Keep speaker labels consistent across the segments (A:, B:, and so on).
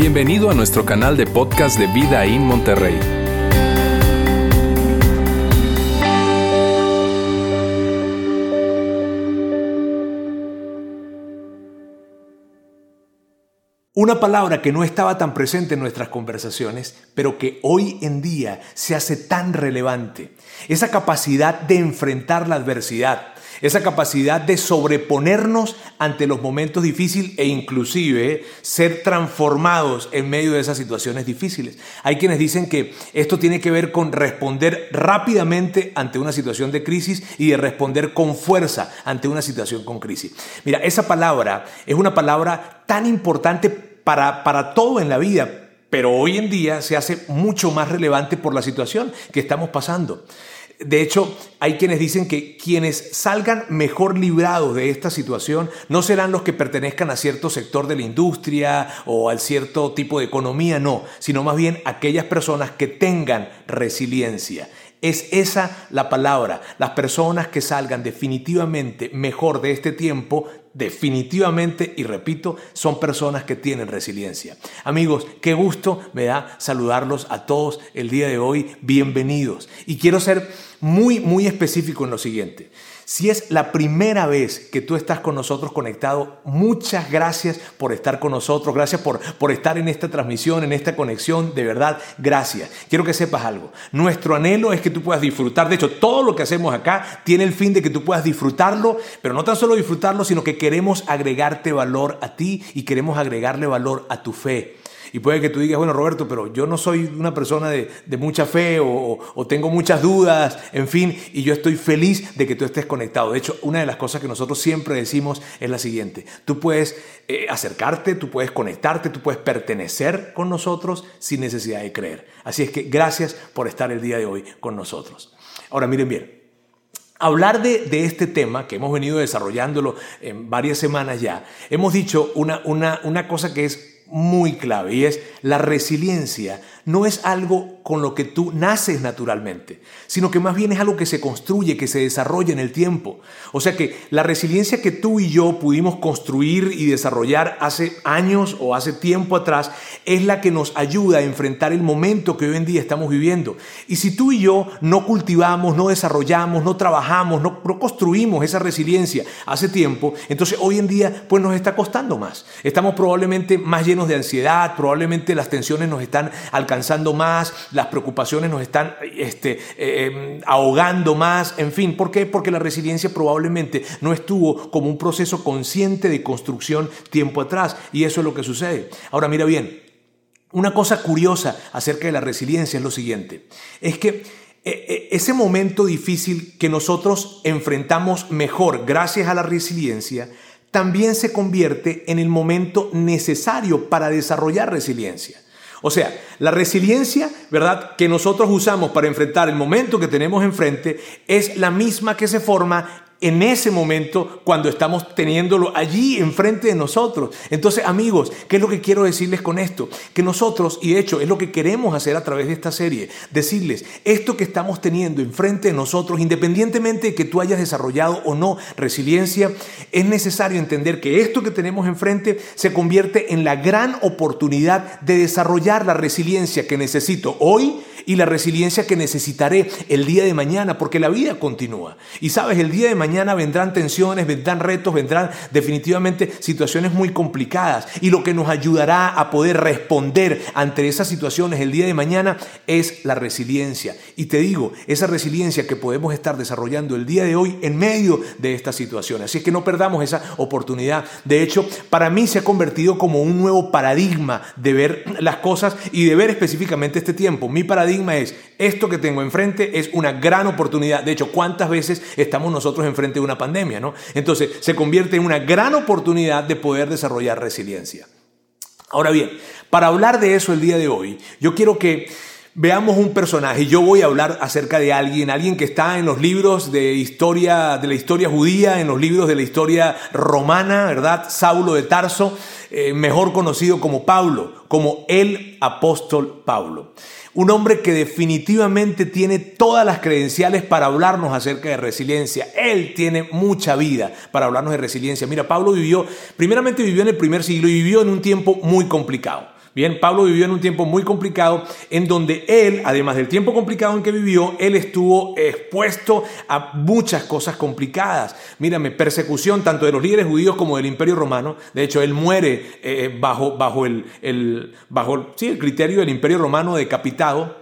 A: Bienvenido a nuestro canal de podcast de Vida en Monterrey.
B: Una palabra que no estaba tan presente en nuestras conversaciones, pero que hoy en día se hace tan relevante. Esa capacidad de enfrentar la adversidad, esa capacidad de sobreponernos ante los momentos difíciles e inclusive ser transformados en medio de esas situaciones difíciles. Hay quienes dicen que esto tiene que ver con responder rápidamente ante una situación de crisis y de responder con fuerza ante una situación con crisis. Mira, esa palabra es una palabra tan importante para, todo en la vida, pero hoy en día se hace mucho más relevante por la situación que estamos pasando. De hecho, hay quienes dicen que quienes salgan mejor librados de esta situación no serán los que pertenezcan a cierto sector de la industria o al cierto tipo de economía, no, sino más bien aquellas personas que tengan resiliencia. Es esa la palabra. Las personas que salgan definitivamente mejor de este tiempo definitivamente, y repito, son personas que tienen resiliencia. Amigos, qué gusto me da saludarlos a todos el día de hoy. Bienvenidos. Y quiero ser muy, muy específico en lo siguiente. Si es la primera vez que tú estás con nosotros conectado, muchas gracias por estar con nosotros, gracias por, por estar en esta transmisión, en esta conexión, de verdad, gracias. Quiero que sepas algo, nuestro anhelo es que tú puedas disfrutar, de hecho, todo lo que hacemos acá tiene el fin de que tú puedas disfrutarlo, pero no tan solo disfrutarlo, sino que queremos agregarte valor a ti y queremos agregarle valor a tu fe. Y puede que tú digas, bueno, Roberto, pero yo no soy una persona de, mucha fe o, tengo muchas dudas, en fin, y yo estoy feliz de que tú estés conectado. De hecho, una de las cosas que nosotros siempre decimos es la siguiente, tú puedes eh, acercarte, tú puedes conectarte, tú puedes pertenecer con nosotros sin necesidad de creer. Así es que gracias por estar el día de hoy con nosotros. Ahora miren bien, Hablar de, de, este tema, que hemos venido desarrollándolo en varias semanas ya, hemos dicho una, una, una cosa que es muy clave y es la resiliencia no es algo con lo que tú naces naturalmente, sino que más bien es algo que se construye, que se desarrolla en el tiempo. O sea que la resiliencia que tú y yo pudimos construir y desarrollar hace años o hace tiempo atrás es la que nos ayuda a enfrentar el momento que hoy en día estamos viviendo. Y si tú y yo no cultivamos, no desarrollamos, no trabajamos, no, construimos esa resiliencia hace tiempo, entonces hoy en día pues nos está costando más. Estamos probablemente más llenos de ansiedad, probablemente las tensiones nos están alcanzando más, las preocupaciones nos están este, eh, em, ahogando más, en fin, ¿por qué? Porque la resiliencia probablemente no estuvo como un proceso consciente de construcción tiempo atrás y eso es lo que sucede. Ahora mira bien, una cosa curiosa acerca de la resiliencia es lo siguiente, es que eh, eh, ese momento difícil que nosotros enfrentamos mejor gracias a la resiliencia, también se convierte en el momento necesario para desarrollar resiliencia. O sea, la resiliencia, ¿verdad?, que nosotros usamos para enfrentar el momento que tenemos enfrente es la misma que se forma en ese momento cuando estamos teniéndolo allí enfrente de nosotros. Entonces, amigos, ¿qué es lo que quiero decirles con esto? Que nosotros, y de hecho es lo que queremos hacer a través de esta serie, decirles, esto que estamos teniendo enfrente de nosotros, independientemente de que tú hayas desarrollado o no resiliencia, es necesario entender que esto que tenemos enfrente se convierte en la gran oportunidad de desarrollar la resiliencia que necesito hoy y la resiliencia que necesitaré el día de mañana, porque la vida continúa. Y sabes, el día de mañana vendrán tensiones, vendrán retos, vendrán definitivamente situaciones muy complicadas. Y lo que nos ayudará a poder responder ante esas situaciones el día de mañana es la resiliencia. Y te digo, esa resiliencia que podemos estar desarrollando el día de hoy en medio de estas situaciones. Así es que no perdamos esa oportunidad. De hecho, para mí se ha convertido como un nuevo paradigma de ver las cosas y de ver específicamente este tiempo. Mi paradigma es, esto que tengo enfrente es una gran oportunidad. De hecho, ¿cuántas veces estamos nosotros enfrente de una pandemia? ¿no? Entonces, se convierte en una gran oportunidad de poder desarrollar resiliencia. Ahora bien, para hablar de eso el día de hoy, yo quiero que veamos un personaje. Yo voy a hablar acerca de alguien, alguien que está en los libros de historia, de la historia judía, en los libros de la historia romana, ¿verdad? Saulo de Tarso, eh, mejor conocido como Pablo, como el apóstol Pablo. Un hombre que definitivamente tiene todas las credenciales para hablarnos acerca de resiliencia. Él tiene mucha vida para hablarnos de resiliencia. Mira, Pablo vivió, primeramente vivió en el primer siglo y vivió en un tiempo muy complicado. Bien, Pablo vivió en un tiempo muy complicado en donde él, además del tiempo complicado en que vivió, él estuvo expuesto a muchas cosas complicadas. Mírame, persecución tanto de los líderes judíos como del imperio romano. De hecho, él muere eh, bajo, bajo, el, el, bajo sí, el criterio del imperio romano decapitado.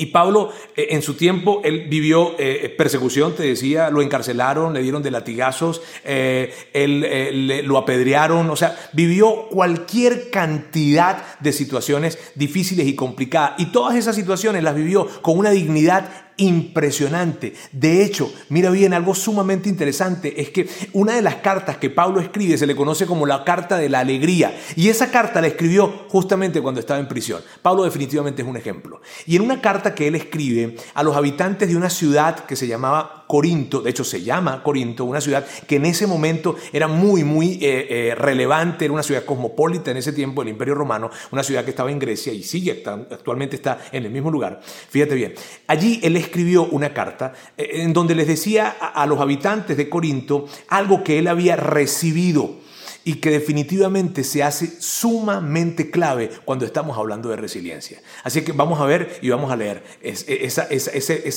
B: Y Pablo, eh, en su tiempo, él vivió eh, persecución, te decía, lo encarcelaron, le dieron de latigazos, eh, él, lo apedrearon, o sea, vivió cualquier cantidad de situaciones difíciles y complicadas. Y todas esas situaciones las vivió con una dignidad impresionante. De hecho, mira bien, algo sumamente interesante es que una de las cartas que Pablo escribe se le conoce como la carta de la alegría. Y esa carta la escribió justamente cuando estaba en prisión. Pablo definitivamente es un ejemplo. Y en una carta que él escribe a los habitantes de una ciudad que se llamaba Corinto, de hecho se llama Corinto, una ciudad que en ese momento era muy, muy eh, eh, relevante, era una ciudad cosmopolita en ese tiempo del Imperio Romano, una ciudad que estaba en Grecia y sigue, actualmente está en el mismo lugar. Fíjate bien, allí él escribió una carta eh, en donde les decía a los habitantes de Corinto algo que él había recibido y que definitivamente se hace sumamente clave cuando estamos hablando de resiliencia. Así que vamos a ver y vamos a leer ese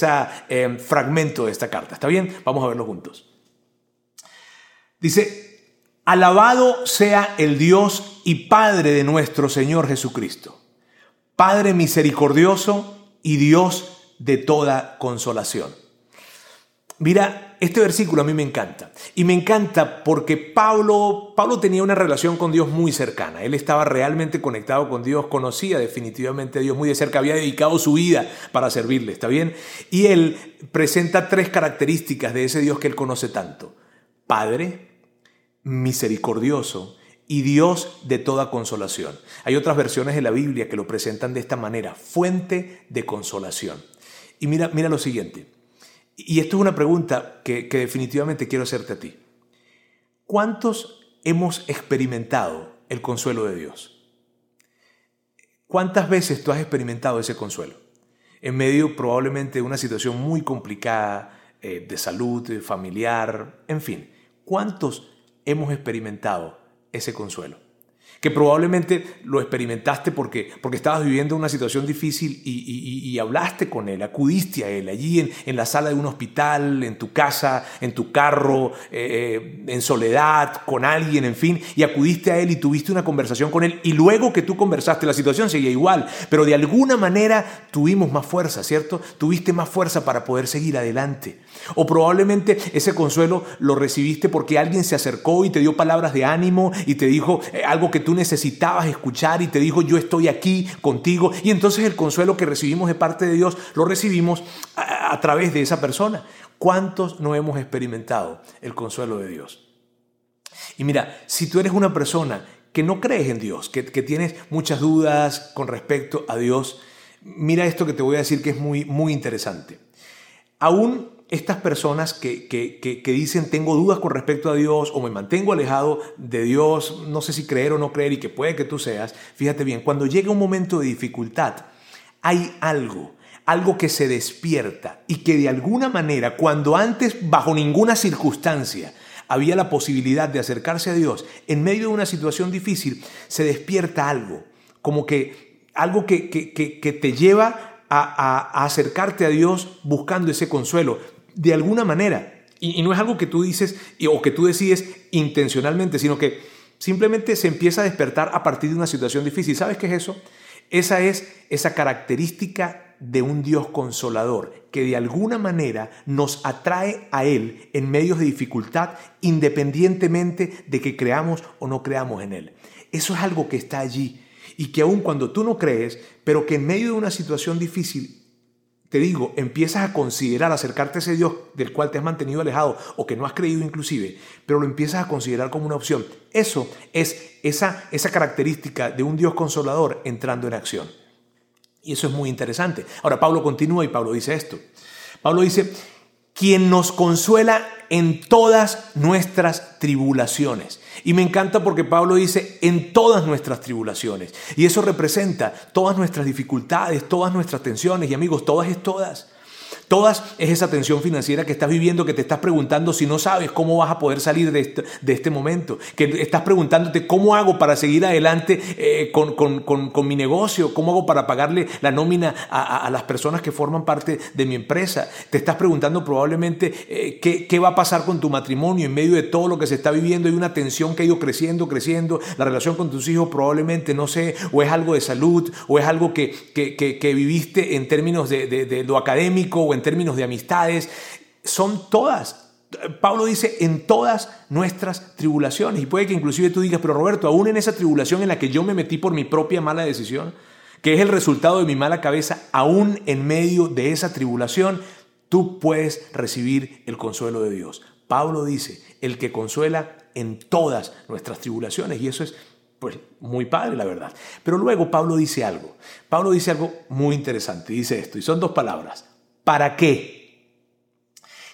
B: em, fragmento de esta carta. ¿Está bien? Vamos a verlo juntos. Dice, alabado sea el Dios y Padre de nuestro Señor Jesucristo, Padre misericordioso y Dios de toda consolación. Mira, este versículo a mí me encanta. Y me encanta porque Pablo, Pablo tenía una relación con Dios muy cercana. Él estaba realmente conectado con Dios, conocía definitivamente a Dios muy de cerca, había dedicado su vida para servirle, ¿está bien? Y él presenta tres características de ese Dios que él conoce tanto. Padre, misericordioso y Dios de toda consolación. Hay otras versiones de la Biblia que lo presentan de esta manera, fuente de consolación. Y mira, mira lo siguiente. Y esto es una pregunta que, definitivamente quiero hacerte a ti. ¿Cuántos hemos experimentado el consuelo de Dios? ¿Cuántas veces tú has experimentado ese consuelo? En medio probablemente de una situación muy complicada eh, de salud, familiar, en fin. ¿Cuántos hemos experimentado ese consuelo? Que probablemente lo experimentaste porque, porque estabas viviendo una situación difícil y, hablaste con él, acudiste a él allí en, en, la sala de un hospital, en tu casa, en tu carro, eh, en soledad, con alguien, en fin, y acudiste a él y tuviste una conversación con él y luego que tú conversaste la situación seguía igual, pero de alguna manera tuvimos más fuerza, ¿cierto? Tuviste más fuerza para poder seguir adelante. O probablemente ese consuelo lo recibiste porque alguien se acercó y te dio palabras de ánimo y te dijo eh, algo que tú necesitabas escuchar y te dijo yo estoy aquí contigo. Y entonces el consuelo que recibimos de parte de Dios lo recibimos a, través de esa persona. ¿Cuántos no hemos experimentado el consuelo de Dios? Y mira, si tú eres una persona que no crees en Dios, que, que tienes muchas dudas con respecto a Dios, mira esto que te voy a decir que es muy, muy interesante. Aún estas personas que, dicen tengo dudas con respecto a Dios o me mantengo alejado de Dios, no sé si creer o no creer y que puede que tú seas, fíjate bien, cuando llega un momento de dificultad, hay algo, algo que se despierta y que de alguna manera, cuando antes bajo ninguna circunstancia había la posibilidad de acercarse a Dios, en medio de una situación difícil, se despierta algo, como que algo que, que te lleva a, acercarte a Dios buscando ese consuelo de alguna manera. Y, no es algo que tú dices o que tú decides intencionalmente, sino que simplemente se empieza a despertar a partir de una situación difícil. ¿Sabes qué es eso? Esa es esa característica de un Dios consolador que de alguna manera nos atrae a Él en medios de dificultad independientemente de que creamos o no creamos en Él. Eso es algo que está allí y que aun cuando tú no crees, pero que en medio de una situación difícil te digo, empiezas a considerar acercarte a ese Dios del cual te has mantenido alejado o que no has creído inclusive, pero lo empiezas a considerar como una opción. Eso es esa, esa característica de un Dios consolador entrando en acción. Y eso es muy interesante. Ahora Pablo continúa y Pablo dice esto. Pablo dice, quien nos consuela en todas nuestras tribulaciones. Y me encanta porque Pablo dice en todas nuestras tribulaciones. Y eso representa todas nuestras dificultades, todas nuestras tensiones. Y amigos, todas es todas. Todas es esa tensión financiera que estás viviendo, que te estás preguntando si no sabes cómo vas a poder salir de este, de este momento, que estás preguntándote cómo hago para seguir adelante eh, con, mi negocio, cómo hago para pagarle la nómina a, las personas que forman parte de mi empresa. Te estás preguntando probablemente eh, qué, qué va a pasar con tu matrimonio en medio de todo lo que se está viviendo. Hay una tensión que ha ido creciendo, creciendo. La relación con tus hijos probablemente, no sé, o es algo de salud, o es algo que, que, viviste en términos de, de lo académico o en términos de amistades. Son todas Pablo dice en todas nuestras tribulaciones. Y puede que inclusive tú digas, pero Roberto, aún en esa tribulación en la que yo me metí por mi propia mala decisión, que es el resultado de mi mala cabeza, aún en medio de esa tribulación, tú puedes recibir el consuelo de Dios. Pablo dice, el que consuela en todas nuestras tribulaciones. Y eso es pues muy padre, la verdad. Pero luego Pablo dice algo. Pablo dice algo muy interesante. Dice esto, y son dos palabras. ¿Para qué?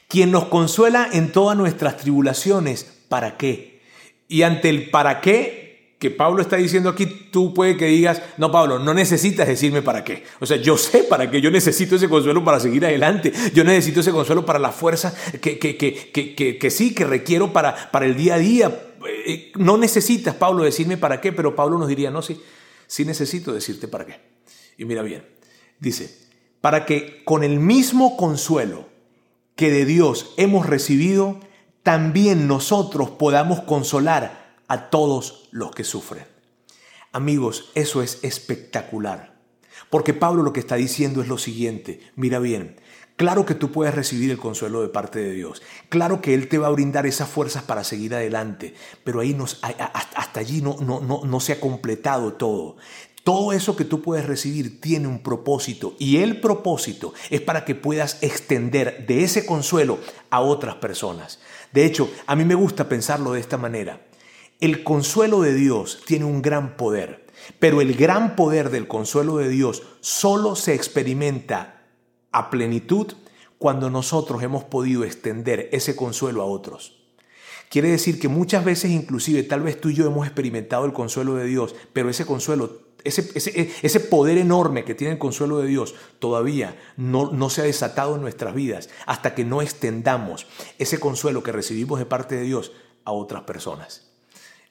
B: Quien nos consuela en todas nuestras tribulaciones, ¿para qué? Y ante el para qué que Pablo está diciendo aquí, tú puede que digas, no Pablo, no necesitas decirme para qué. O sea, yo sé para qué, yo necesito ese consuelo para seguir adelante, yo necesito ese consuelo para la fuerza que, que, que, que sí, que requiero para, para el día a día. Eh, no necesitas, Pablo, decirme para qué, pero Pablo nos diría, no, sí, sí necesito decirte para qué. Y mira bien, dice, para que con el mismo consuelo, que de Dios hemos recibido, también nosotros podamos consolar a todos los que sufren. Amigos, eso es espectacular. Porque Pablo lo que está diciendo es lo siguiente, mira bien, claro que tú puedes recibir el consuelo de parte de Dios, claro que Él te va a brindar esas fuerzas para seguir adelante, pero ahí hasta allí no se ha completado todo. Todo eso que tú puedes recibir tiene un propósito y el propósito es para que puedas extender de ese consuelo a otras personas. De hecho, a mí me gusta pensarlo de esta manera. El consuelo de Dios tiene un gran poder, pero el gran poder del consuelo de Dios solo se experimenta a plenitud cuando nosotros hemos podido extender ese consuelo a otros. Quiere decir que muchas veces inclusive tal vez tú y yo hemos experimentado el consuelo de Dios, pero ese consuelo ese, poder enorme que tiene el consuelo de Dios todavía no, no se ha desatado en nuestras vidas hasta que no extendamos ese consuelo que recibimos de parte de Dios a otras personas.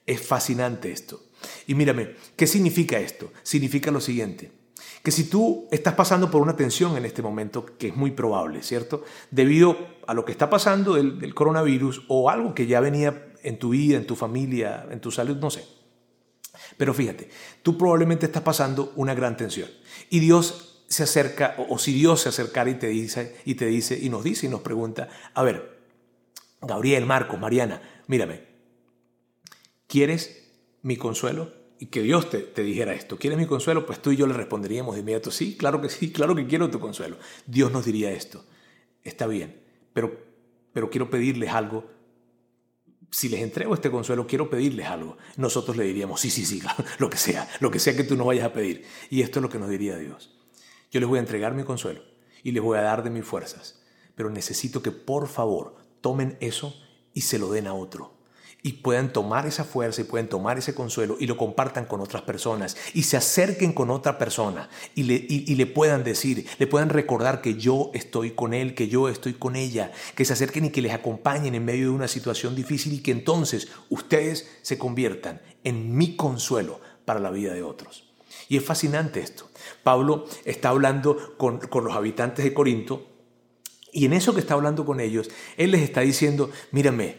B: Es fascinante esto. Y mírame, ¿qué significa esto? Significa lo siguiente, que si tú estás pasando por una tensión en este momento, que es muy probable, ¿cierto? Debido a lo que está pasando del, coronavirus o algo que ya venía en tu vida, en tu familia, en tu salud, no sé. Pero fíjate, tú probablemente estás pasando una gran tensión y Dios se acerca, o, si Dios se acercara y te dice, y te dice, y nos dice y nos pregunta, a ver, Gabriel, Marcos, Mariana, mírame, ¿quieres mi consuelo? Y que Dios te, te, dijera esto, ¿quieres mi consuelo? Pues tú y yo le responderíamos de inmediato, sí, claro que sí, claro que quiero tu consuelo. Dios nos diría esto, está bien, pero, pero quiero pedirles algo si les entrego este consuelo, quiero pedirles algo. Nosotros le diríamos, sí, sí, sí, lo que sea, lo que sea que tú nos vayas a pedir. Y esto es lo que nos diría Dios. Yo les voy a entregar mi consuelo y les voy a dar de mis fuerzas, pero necesito que por favor tomen eso y se lo den a otro y puedan tomar esa fuerza y pueden tomar ese consuelo y lo compartan con otras personas y se acerquen con otra persona y le, le puedan decir, le puedan recordar que yo estoy con él, que yo estoy con ella, que se acerquen y que les acompañen en medio de una situación difícil y que entonces ustedes se conviertan en mi consuelo para la vida de otros. Y es fascinante esto. Pablo está hablando con, con los habitantes de Corinto y en eso que está hablando con ellos, él les está diciendo, mírame,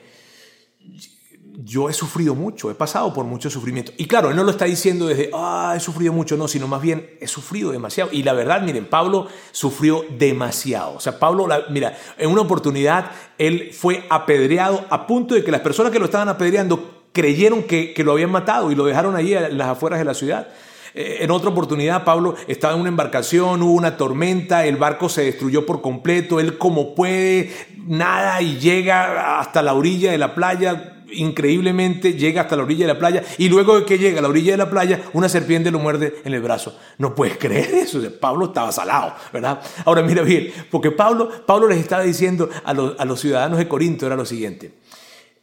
B: yo he sufrido mucho, he pasado por mucho sufrimiento. Y claro, él no lo está diciendo desde, ah, he sufrido mucho, no, sino más bien, he sufrido demasiado. Y la verdad, miren, Pablo sufrió demasiado. O sea, Pablo, mira, en una oportunidad, él fue apedreado a punto de que las personas que lo estaban apedreando creyeron que, lo habían matado y lo dejaron allí en las afueras de la ciudad. Eh, en otra oportunidad, Pablo estaba en una embarcación, hubo una tormenta, el barco se destruyó por completo, él como puede, nada y llega hasta la orilla de la playa, increíblemente llega hasta la orilla de la playa y luego de que llega a la orilla de la playa, una serpiente lo muerde en el brazo. No puedes creer eso. Pablo estaba salado, ¿verdad? Ahora mira bien, porque Pablo, Pablo les estaba diciendo a los, a los ciudadanos de Corinto era lo siguiente.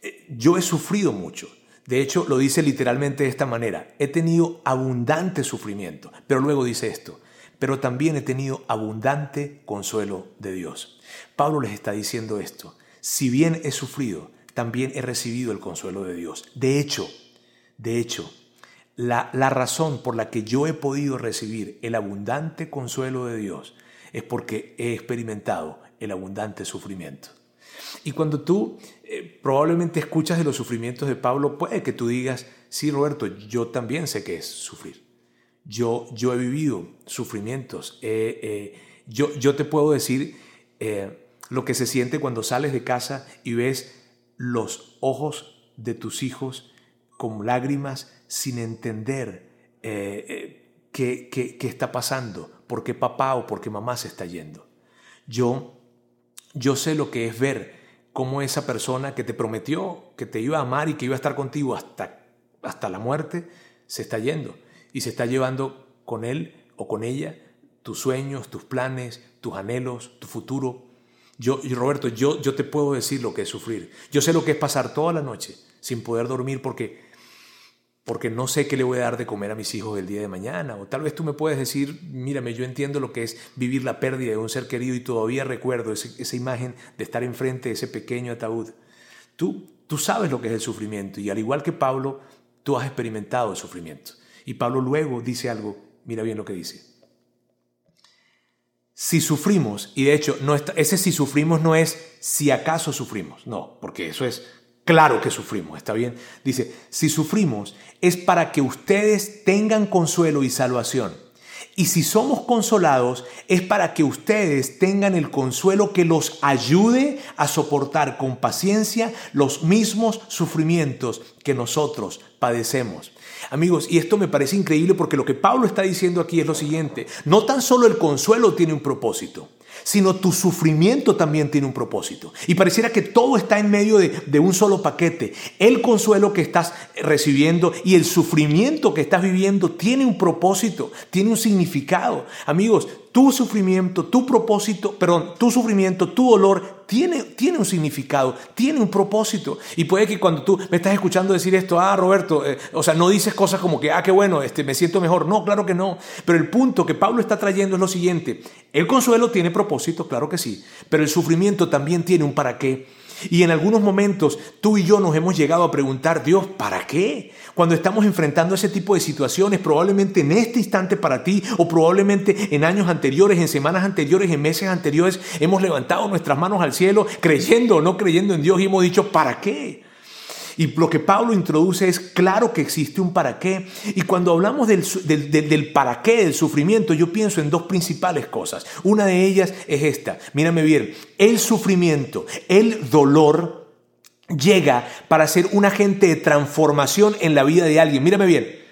B: Eh, yo he sufrido mucho. De hecho, lo dice literalmente de esta manera. He tenido abundante sufrimiento. Pero luego dice esto. pero también he tenido abundante consuelo de Dios. Pablo les está diciendo esto. Si bien he sufrido, también he recibido el consuelo de Dios. De hecho, de hecho, la, la, razón por la que yo he podido recibir el abundante consuelo de Dios es porque he experimentado el abundante sufrimiento. Y cuando tú eh, probablemente escuchas de los sufrimientos de Pablo, puede que tú digas, sí, Roberto, yo también sé qué es sufrir. Yo, yo he vivido sufrimientos. yo, yo te puedo decir eh, lo que se siente cuando sales de casa y ves los ojos de tus hijos con lágrimas sin entender eh, qué, qué, está pasando, por qué papá o por qué mamá se está yendo. Yo, yo sé lo que es ver cómo esa persona que te prometió que te iba a amar y que iba a estar contigo hasta, hasta la muerte, se está yendo y se está llevando con él o con ella tus sueños, tus planes, tus anhelos, tu futuro. Yo, Roberto, yo, yo te puedo decir lo que es sufrir. Yo sé lo que es pasar toda la noche sin poder dormir porque porque no sé qué le voy a dar de comer a mis hijos el día de mañana. O tal vez tú me puedes decir, mírame, yo entiendo lo que es vivir la pérdida de un ser querido y todavía recuerdo esa imagen de estar enfrente de ese pequeño ataúd. Tú, tú sabes lo que es el sufrimiento y al igual que Pablo, tú has experimentado el sufrimiento. Y Pablo luego dice algo, mira bien lo que dice. Si sufrimos, y de hecho no ese si sufrimos no es si acaso sufrimos, no, porque eso es Claro que sufrimos, ¿está bien? Dice, si sufrimos es para que ustedes tengan consuelo y salvación. Y si somos consolados es para que ustedes tengan el consuelo que los ayude a soportar con paciencia los mismos sufrimientos que nosotros padecemos. Amigos, y esto me parece increíble porque lo que Pablo está diciendo aquí es lo siguiente, no tan solo el consuelo tiene un propósito, sino tu sufrimiento también tiene un propósito. Y pareciera que todo está en medio de, un solo paquete. El consuelo que estás recibiendo y el sufrimiento que estás viviendo tiene un propósito, tiene un significado. Amigos, tu sufrimiento, tu propósito, perdón, tu sufrimiento, tu dolor tiene, tiene un significado, tiene un propósito. Y puede que cuando tú me estás escuchando decir esto, ah, Roberto, eh, o sea, no dices cosas como que, ah, qué bueno, este, me siento mejor. No, claro que no. Pero el punto que Pablo está trayendo es lo siguiente. El consuelo tiene propósito, claro que sí. Pero el sufrimiento también tiene un para qué. Y en algunos momentos tú y yo nos hemos llegado a preguntar, Dios, ¿para qué? Cuando estamos enfrentando ese tipo de situaciones, probablemente en este instante para ti o probablemente en años anteriores, en semanas anteriores, en meses anteriores, hemos levantado nuestras manos al cielo creyendo o no creyendo en Dios y hemos dicho, ¿para qué? Y lo que Pablo introduce es claro que existe un para qué. Y cuando hablamos del, del, para qué del sufrimiento, yo pienso en dos principales cosas. Una de ellas es esta. Mírame bien, el sufrimiento, el dolor llega para ser un agente de transformación en la vida de alguien. Mírame bien.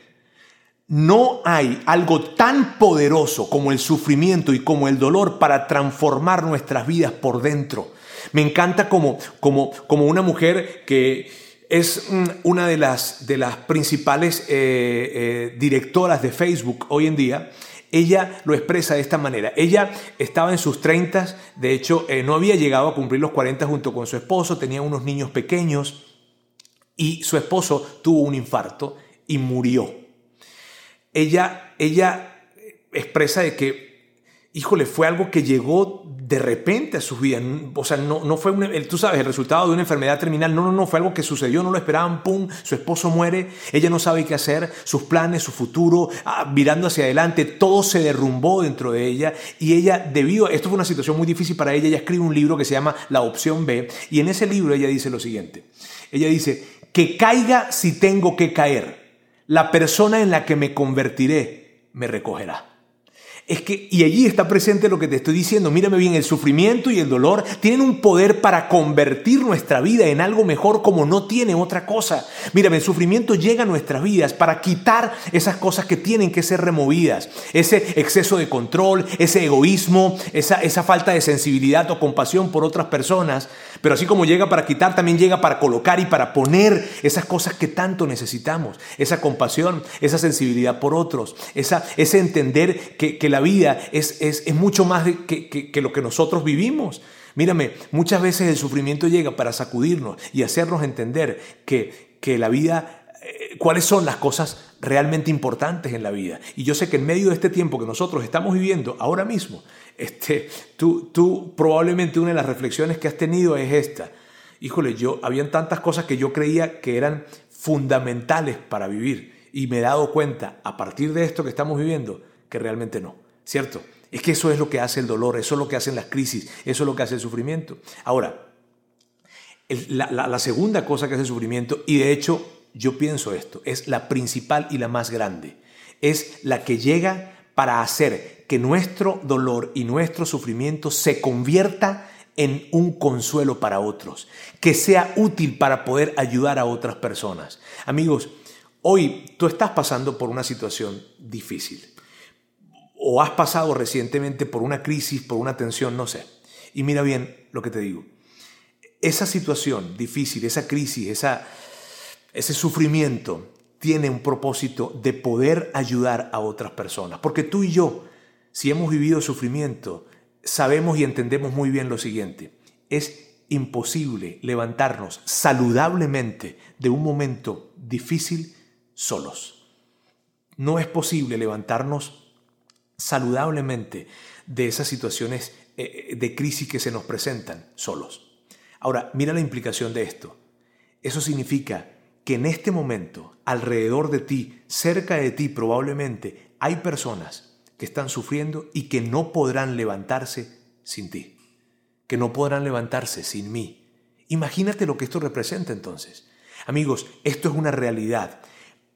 B: No hay algo tan poderoso como el sufrimiento y como el dolor para transformar nuestras vidas por dentro. Me encanta como, como, como una mujer que, es mm, una de las, de las principales eh, eh, directoras de Facebook hoy en día. Ella lo expresa de esta manera. Ella estaba en sus 30, de hecho eh, no había llegado a cumplir los 40 junto con su esposo, tenía unos niños pequeños y su esposo tuvo un infarto y murió. Ella, ella expresa de que híjole, fue algo que llegó de repente a su vida. O sea, no, no fue, un, tú sabes, el resultado de una enfermedad terminal. No, no, no, fue algo que sucedió, no lo esperaban, pum, su esposo muere, ella no sabe qué hacer, sus planes, su futuro, ah, mirando hacia adelante, todo se derrumbó dentro de ella y ella, debido a esto fue una situación muy difícil para ella, ella escribe un libro que se llama La opción B y en ese libro ella dice lo siguiente. Ella dice, que caiga si tengo que caer, la persona en la que me convertiré me recogerá. Es que, y allí está presente lo que te estoy diciendo, mírame bien, el sufrimiento y el dolor tienen un poder para convertir nuestra vida en algo mejor como no tiene otra cosa. Mírame, el sufrimiento llega a nuestras vidas para quitar esas cosas que tienen que ser removidas, ese exceso de control, ese egoísmo, esa, esa falta de sensibilidad o compasión por otras personas, pero así como llega para quitar, también llega para colocar y para poner esas cosas que tanto necesitamos, esa compasión, esa sensibilidad por otros, esa, ese entender que, que la vida es, es, mucho más que, que, lo que nosotros vivimos. Mírame, muchas veces el sufrimiento llega para sacudirnos y hacernos entender que, que la vida, eh, cuáles son las cosas realmente importantes en la vida. Y yo sé que en medio de este tiempo que nosotros estamos viviendo ahora mismo, este, tú, tú probablemente una de las reflexiones que has tenido es esta. Híjole, yo habían tantas cosas que yo creía que eran fundamentales para vivir y me he dado cuenta a partir de esto que estamos viviendo que realmente no, ¿cierto? Es que eso es lo que hace el dolor, eso es lo que hacen las crisis, eso es lo que hace el sufrimiento. Ahora, la, la segunda cosa que hace el sufrimiento, y de hecho yo pienso esto, es la principal y la más grande. Es la que llega para hacer que nuestro dolor y nuestro sufrimiento se convierta en un consuelo para otros, que sea útil para poder ayudar a otras personas. Amigos, hoy tú estás pasando por una situación difícil o has pasado recientemente por una crisis, por una tensión, no sé. Y mira bien lo que te digo. Esa situación difícil, esa crisis, esa, ese sufrimiento tiene un propósito de poder ayudar a otras personas. Porque tú y yo, si hemos vivido sufrimiento, sabemos y entendemos muy bien lo siguiente. Es imposible levantarnos saludablemente de un momento difícil solos. No es posible levantarnos saludablemente de esas situaciones eh, de crisis que se nos presentan solos. Ahora, mira la implicación de esto. Eso significa que en este momento, alrededor de ti, cerca de ti probablemente, hay personas que están sufriendo y que no podrán levantarse sin ti, que no podrán levantarse sin mí. Imagínate lo que esto representa entonces. Amigos, esto es una realidad.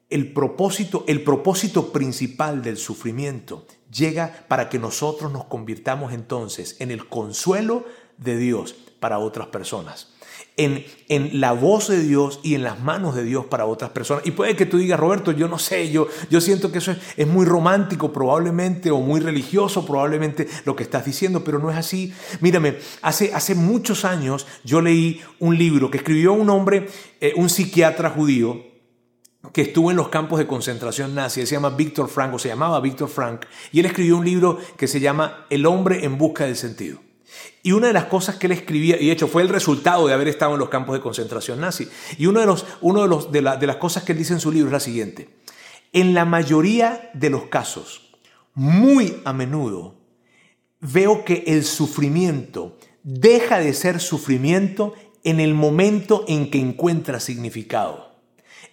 B: El propósito, el propósito principal del sufrimiento llega para que nosotros nos convirtamos entonces en el consuelo de Dios para otras personas en, en, la voz de Dios y en las manos de Dios para otras personas. Y puede que tú digas, Roberto, yo no sé, yo, yo siento que eso es, muy romántico probablemente o muy religioso probablemente lo que estás diciendo, pero no es así. Mírame, hace, hace muchos años yo leí un libro que escribió un hombre, eh, un psiquiatra judío, que estuvo en los campos de concentración nazi, se llama Víctor Frank, se llamaba Víctor Frank, y él escribió un libro que se llama El hombre en busca del sentido. Y una de las cosas que él escribía, y de hecho fue el resultado de haber estado en los campos de concentración nazi, y uno de, los, uno de, los, de, de las cosas que él dice en su libro es la siguiente. En la mayoría de los casos, muy a menudo, veo que el sufrimiento deja de ser sufrimiento en el momento en que encuentra significado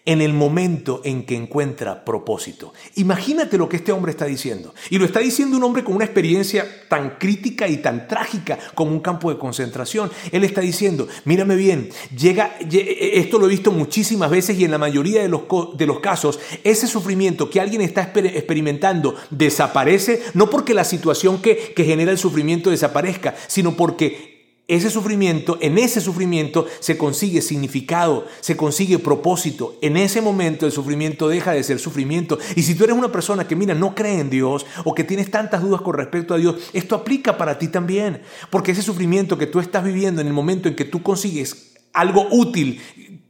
B: en el momento en que encuentra propósito. Imagínate lo que este hombre está diciendo. Y lo está diciendo un hombre con una experiencia tan crítica y tan trágica como un campo de concentración. Él está diciendo, mírame bien, llega, esto lo he visto muchísimas veces y en la mayoría de los, de los casos, ese sufrimiento que alguien está experimentando desaparece, no porque la situación que, que genera el sufrimiento desaparezca, sino porque ese sufrimiento, en ese sufrimiento se consigue significado, se consigue propósito. En ese momento el sufrimiento deja de ser sufrimiento. Y si tú eres una persona que, mira, no cree en Dios o que tienes tantas dudas con respecto a Dios, esto aplica para ti también. Porque ese sufrimiento que tú estás viviendo en el momento en que tú consigues algo útil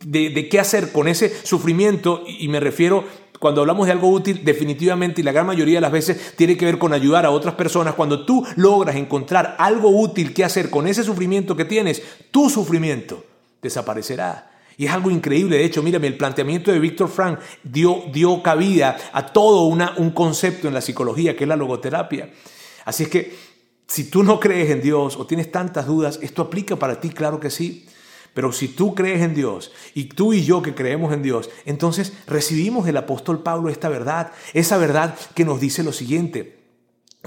B: de, qué hacer con ese sufrimiento, y me refiero cuando hablamos de algo útil, definitivamente y la gran mayoría de las veces tiene que ver con ayudar a otras personas. Cuando tú logras encontrar algo útil que hacer con ese sufrimiento que tienes, tu sufrimiento desaparecerá. Y es algo increíble. De hecho, mírame, el planteamiento de Víctor Frank dio, dio cabida a todo una, un concepto en la psicología que es la logoterapia. Así es que si tú no crees en Dios o tienes tantas dudas, esto aplica para ti, claro que sí. Pero si tú crees en Dios y tú y yo que creemos en Dios, entonces recibimos del apóstol Pablo esta verdad, esa verdad que nos dice lo siguiente,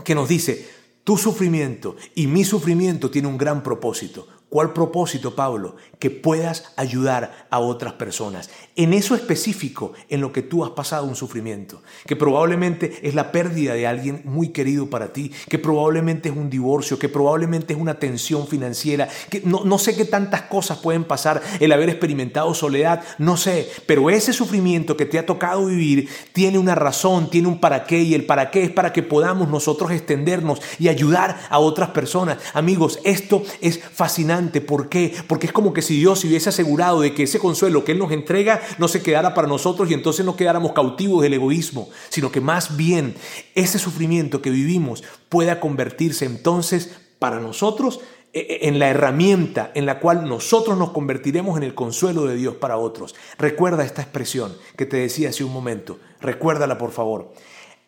B: que nos dice, tu sufrimiento y mi sufrimiento tiene un gran propósito. ¿Cuál propósito, Pablo? Que puedas ayudar a otras personas. En eso específico, en lo que tú has pasado un sufrimiento, que probablemente es la pérdida de alguien muy querido para ti, que probablemente es un divorcio, que probablemente es una tensión financiera, que no, no sé qué tantas cosas pueden pasar, el haber experimentado soledad, no sé, pero ese sufrimiento que te ha tocado vivir tiene una razón, tiene un para qué, y el para qué es para que podamos nosotros extendernos y ayudar a otras personas. Amigos, esto es fascinante ¿Por qué? Porque es como que si Dios se hubiese asegurado de que ese consuelo que Él nos entrega no se quedara para nosotros y entonces no quedáramos cautivos del egoísmo, sino que más bien ese sufrimiento que vivimos pueda convertirse entonces para nosotros e, e, en la herramienta en la cual nosotros nos convertiremos en el consuelo de Dios para otros. Recuerda esta expresión que te decía hace un momento, recuérdala por favor.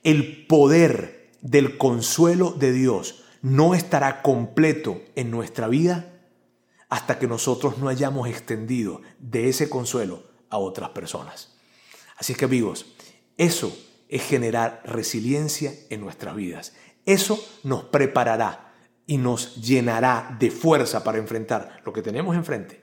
B: El poder del consuelo de Dios no estará completo en nuestra vida hasta que nosotros no hayamos extendido de ese consuelo a otras personas. Así que amigos, eso es generar resiliencia en nuestras vidas. Eso nos preparará y nos llenará de fuerza para enfrentar lo que tenemos enfrente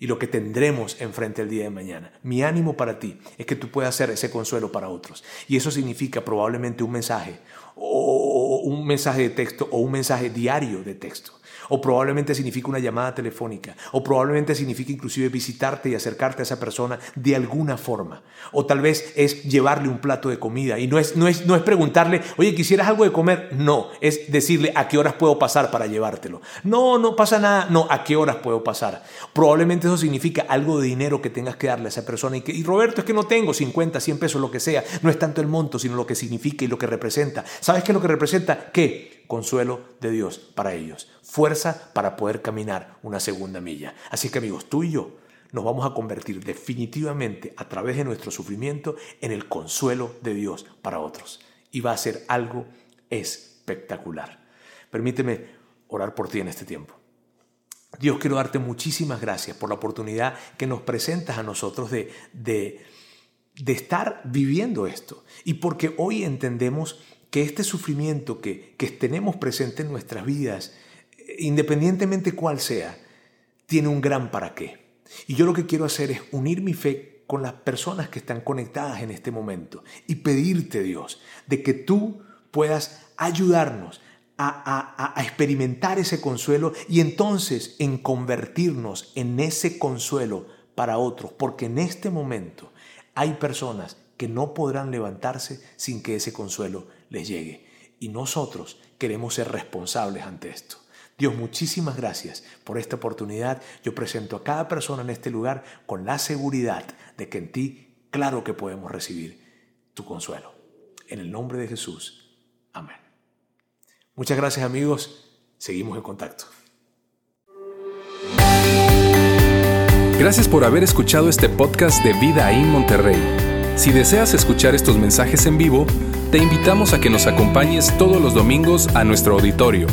B: y lo que tendremos enfrente el día de mañana. Mi ánimo para ti es que tú puedas ser ese consuelo para otros. Y eso significa probablemente un mensaje, o un mensaje de texto, o un mensaje diario de texto o probablemente significa una llamada telefónica, o probablemente significa inclusive visitarte y acercarte a esa persona de alguna forma, o tal vez es llevarle un plato de comida y no es, no es, no es preguntarle, oye, ¿quisieras algo de comer? No, es decirle a qué horas puedo pasar para llevártelo. No, no pasa nada, no, a qué horas puedo pasar. Probablemente eso significa algo de dinero que tengas que darle a esa persona y, que, y Roberto, es que no tengo 50, 100 pesos, lo que sea, no es tanto el monto, sino lo que significa y lo que representa. ¿Sabes qué es lo que representa? ¿Qué? consuelo de Dios para ellos, fuerza para poder caminar una segunda milla. Así que amigos, tú y yo nos vamos a convertir definitivamente a través de nuestro sufrimiento en el consuelo de Dios para otros. Y va a ser algo espectacular. Permíteme orar por ti en este tiempo. Dios, quiero darte muchísimas gracias por la oportunidad que nos presentas a nosotros de, de, de estar viviendo esto. Y porque hoy entendemos que este sufrimiento que, que tenemos presente en nuestras vidas, independientemente cuál sea, tiene un gran para qué. Y yo lo que quiero hacer es unir mi fe con las personas que están conectadas en este momento y pedirte, Dios, de que tú puedas ayudarnos a, a, experimentar ese consuelo y entonces en convertirnos en ese consuelo para otros, porque en este momento hay personas que no podrán levantarse sin que ese consuelo les llegue. Y nosotros queremos ser responsables ante esto. Dios, muchísimas gracias por esta oportunidad. Yo presento a cada persona en este lugar con la seguridad de que en ti, claro que podemos recibir tu consuelo. En el nombre de Jesús. Amén. Muchas gracias amigos. Seguimos en contacto.
A: Gracias por haber escuchado este podcast de Vida en Monterrey. Si deseas escuchar estos mensajes en vivo, te invitamos a que nos acompañes todos los domingos a nuestro auditorio.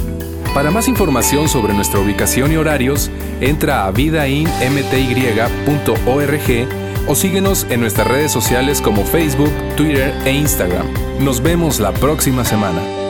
A: Para más información sobre nuestra ubicación y horarios, entra a vidainmty.org o síguenos en nuestras redes sociales como Facebook, Twitter e Instagram. Nos vemos la próxima semana.